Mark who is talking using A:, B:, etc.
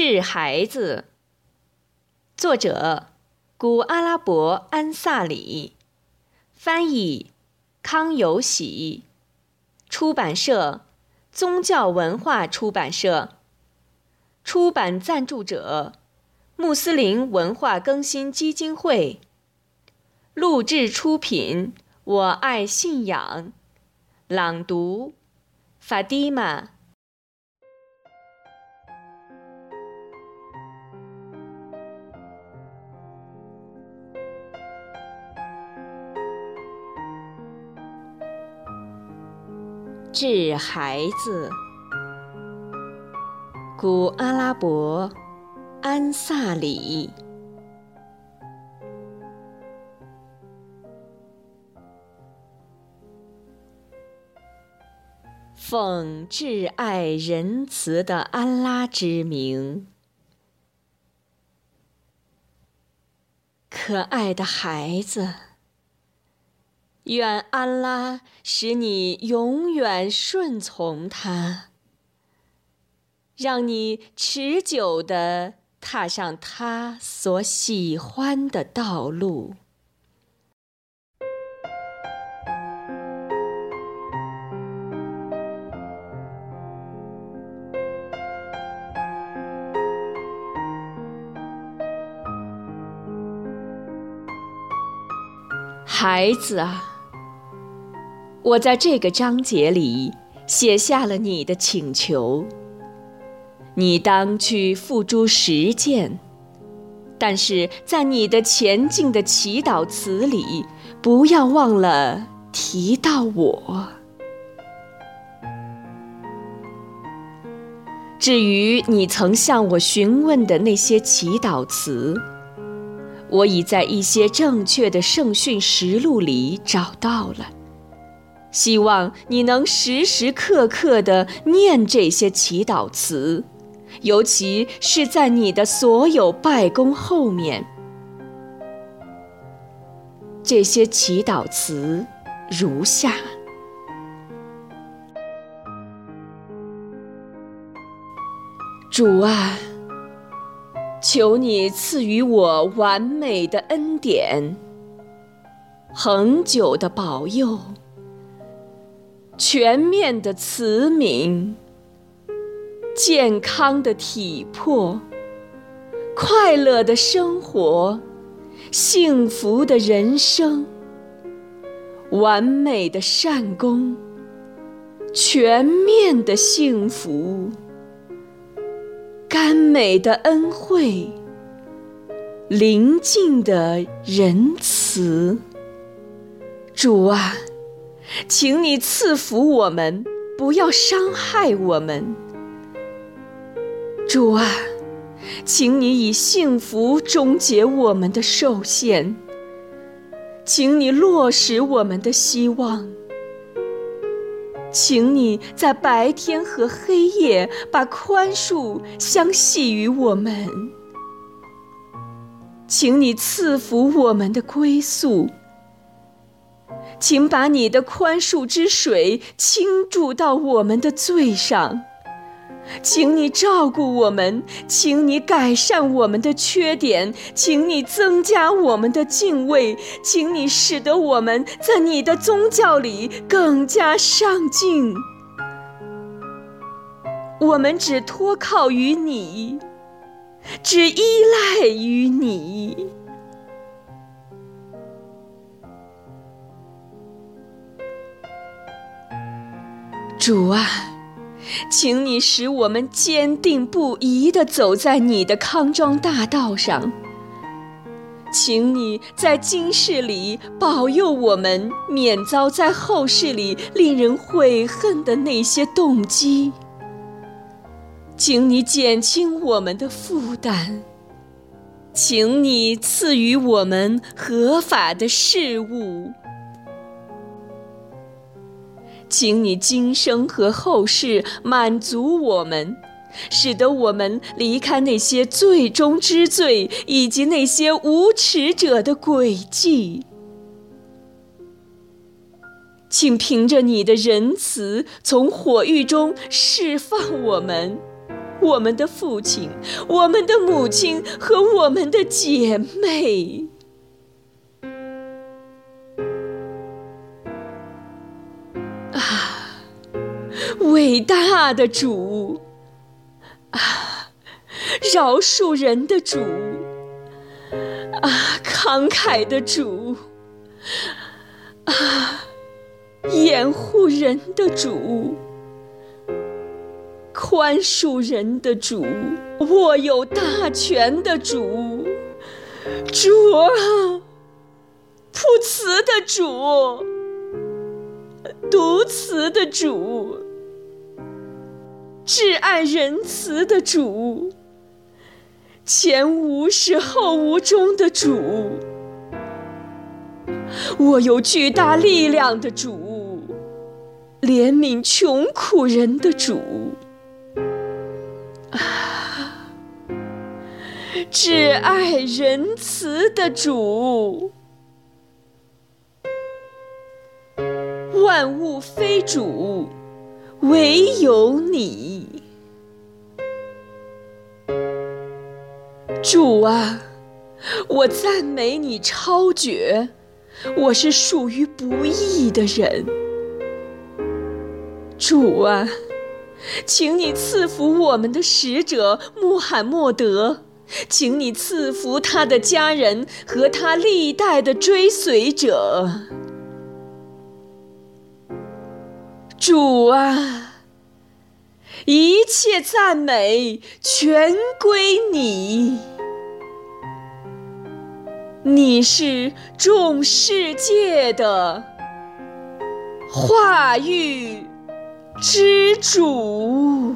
A: 致孩子，作者古阿拉伯安萨里，翻译康有喜，出版社宗教文化出版社，出版赞助者穆斯林文化更新基金会，录制出品我爱信仰，朗读法蒂玛。致孩子，古阿拉伯安萨里，奉挚爱仁慈的安拉之名，可爱的孩子。愿安拉使你永远顺从他，让你持久地踏上他所喜欢的道路。孩子啊！我在这个章节里写下了你的请求，你当去付诸实践。但是在你的前进的祈祷词里，不要忘了提到我。至于你曾向我询问的那些祈祷词，我已在一些正确的圣训实录里找到了。希望你能时时刻刻地念这些祈祷词，尤其是在你的所有拜功后面。这些祈祷词如下：主啊，求你赐予我完美的恩典，恒久的保佑。全面的慈悯，健康的体魄，快乐的生活，幸福的人生，完美的善功，全面的幸福，甘美的恩惠，宁静的仁慈，主啊！请你赐福我们，不要伤害我们。主啊，请你以幸福终结我们的受限，请你落实我们的希望，请你在白天和黑夜把宽恕相系于我们，请你赐福我们的归宿。请把你的宽恕之水倾注到我们的罪上，请你照顾我们，请你改善我们的缺点，请你增加我们的敬畏，请你使得我们在你的宗教里更加上进。我们只托靠于你，只依赖于你。主啊，请你使我们坚定不移地走在你的康庄大道上。请你在今世里保佑我们，免遭在后世里令人悔恨的那些动机。请你减轻我们的负担，请你赐予我们合法的事物。请你今生和后世满足我们，使得我们离开那些最终之罪，以及那些无耻者的诡计。请凭着你的仁慈，从火狱中释放我们，我们的父亲、我们的母亲和我们的姐妹。伟大的主！啊，饶恕人的主！啊，慷慨的主！啊，掩护人的主！宽恕人的主，握有大权的主，主啊，朴慈的主，独慈的主，至爱仁慈的主，前无始后无终的主，握有巨大力量的主，怜悯穷苦人的主。啊，挚爱仁慈的主，万物非主，唯有你。主啊，我赞美你超绝，我是属于不义的人。主啊。请你赐福我们的使者穆罕默德，请你赐福他的家人和他历代的追随者。主啊，一切赞美全归你，你是众世界的话语。之主。